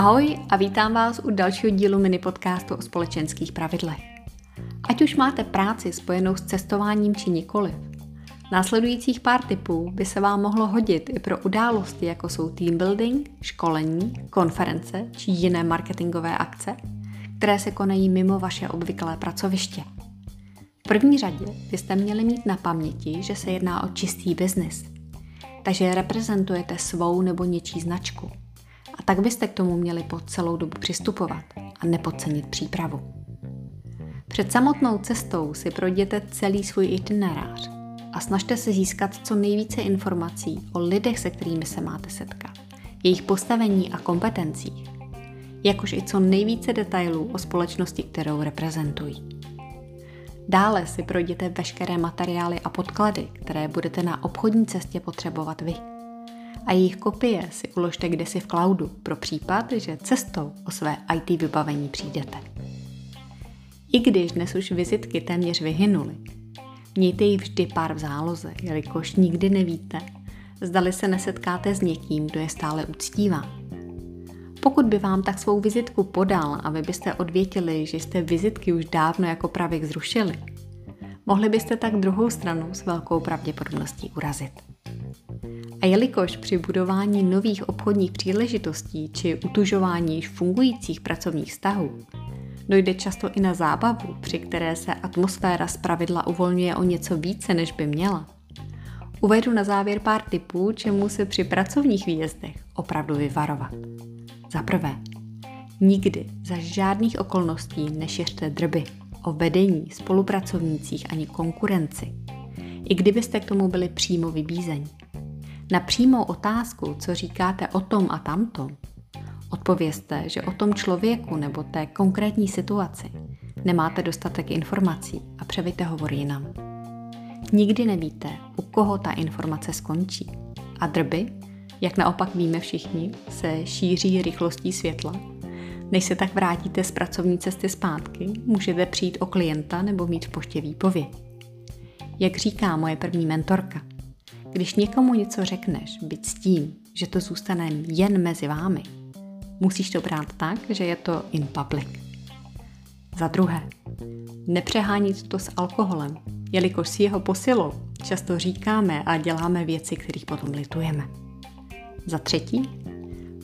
Ahoj a vítám vás u dalšího dílu mini podcastu o společenských pravidlech. Ať už máte práci spojenou s cestováním či nikoliv, následujících pár tipů by se vám mohlo hodit i pro události, jako jsou team building, školení, konference či jiné marketingové akce, které se konají mimo vaše obvyklé pracoviště. V první řadě byste měli mít na paměti, že se jedná o čistý biznis, takže reprezentujete svou nebo něčí značku – tak byste k tomu měli po celou dobu přistupovat a nepodcenit přípravu. Před samotnou cestou si projděte celý svůj itinerář a snažte se získat co nejvíce informací o lidech, se kterými se máte setkat, jejich postavení a kompetencích, jakož i co nejvíce detailů o společnosti, kterou reprezentují. Dále si projděte veškeré materiály a podklady, které budete na obchodní cestě potřebovat vy a jejich kopie si uložte kdesi v cloudu pro případ, že cestou o své IT vybavení přijdete. I když dnes už vizitky téměř vyhynuly, mějte ji vždy pár v záloze, jelikož nikdy nevíte, zdali se nesetkáte s někým, kdo je stále uctívá. Pokud by vám tak svou vizitku podal a vy byste odvětili, že jste vizitky už dávno jako pravěk zrušili, mohli byste tak druhou stranu s velkou pravděpodobností urazit. A jelikož při budování nových obchodních příležitostí či utužování již fungujících pracovních vztahů dojde často i na zábavu, při které se atmosféra z pravidla uvolňuje o něco více, než by měla, uvedu na závěr pár tipů, čemu se při pracovních výjezdech opravdu vyvarovat. Za prvé, nikdy za žádných okolností nešiřte drby o vedení, spolupracovnících ani konkurenci, i kdybyste k tomu byli přímo vybízeni. Na přímou otázku, co říkáte o tom a tamtom, odpovězte, že o tom člověku nebo té konkrétní situaci nemáte dostatek informací a převejte hovor jinam. Nikdy nevíte, u koho ta informace skončí. A drby, jak naopak víme všichni, se šíří rychlostí světla. Než se tak vrátíte z pracovní cesty zpátky, můžete přijít o klienta nebo mít v poště výpověď. Jak říká moje první mentorka, když někomu něco řekneš, byť s tím, že to zůstane jen mezi vámi, musíš to brát tak, že je to in public. Za druhé, nepřehánit to s alkoholem, jelikož si jeho posilou často říkáme a děláme věci, kterých potom litujeme. Za třetí,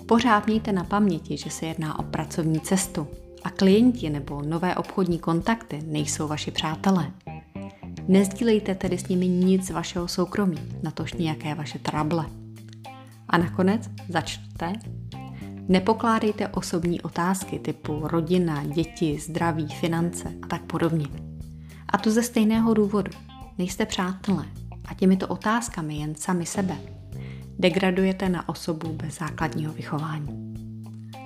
pořád mějte na paměti, že se jedná o pracovní cestu a klienti nebo nové obchodní kontakty nejsou vaši přátelé. Nezdílejte tedy s nimi nic z vašeho soukromí, natož nějaké vaše trable. A nakonec začněte. Nepokládejte osobní otázky typu rodina, děti, zdraví, finance a tak podobně. A to ze stejného důvodu. Nejste přátelé a těmito otázkami jen sami sebe degradujete na osobu bez základního vychování.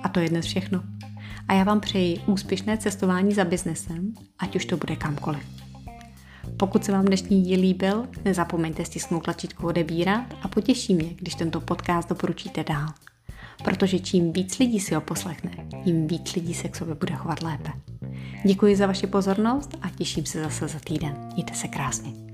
A to je dnes všechno. A já vám přeji úspěšné cestování za biznesem, ať už to bude kamkoliv. Pokud se vám dnešní díl líbil, nezapomeňte stisknout tlačítko odebírat a potěší mě, když tento podcast doporučíte dál. Protože čím víc lidí si ho poslechne, tím víc lidí se k sobě bude chovat lépe. Děkuji za vaši pozornost a těším se zase za týden. Mějte se krásně.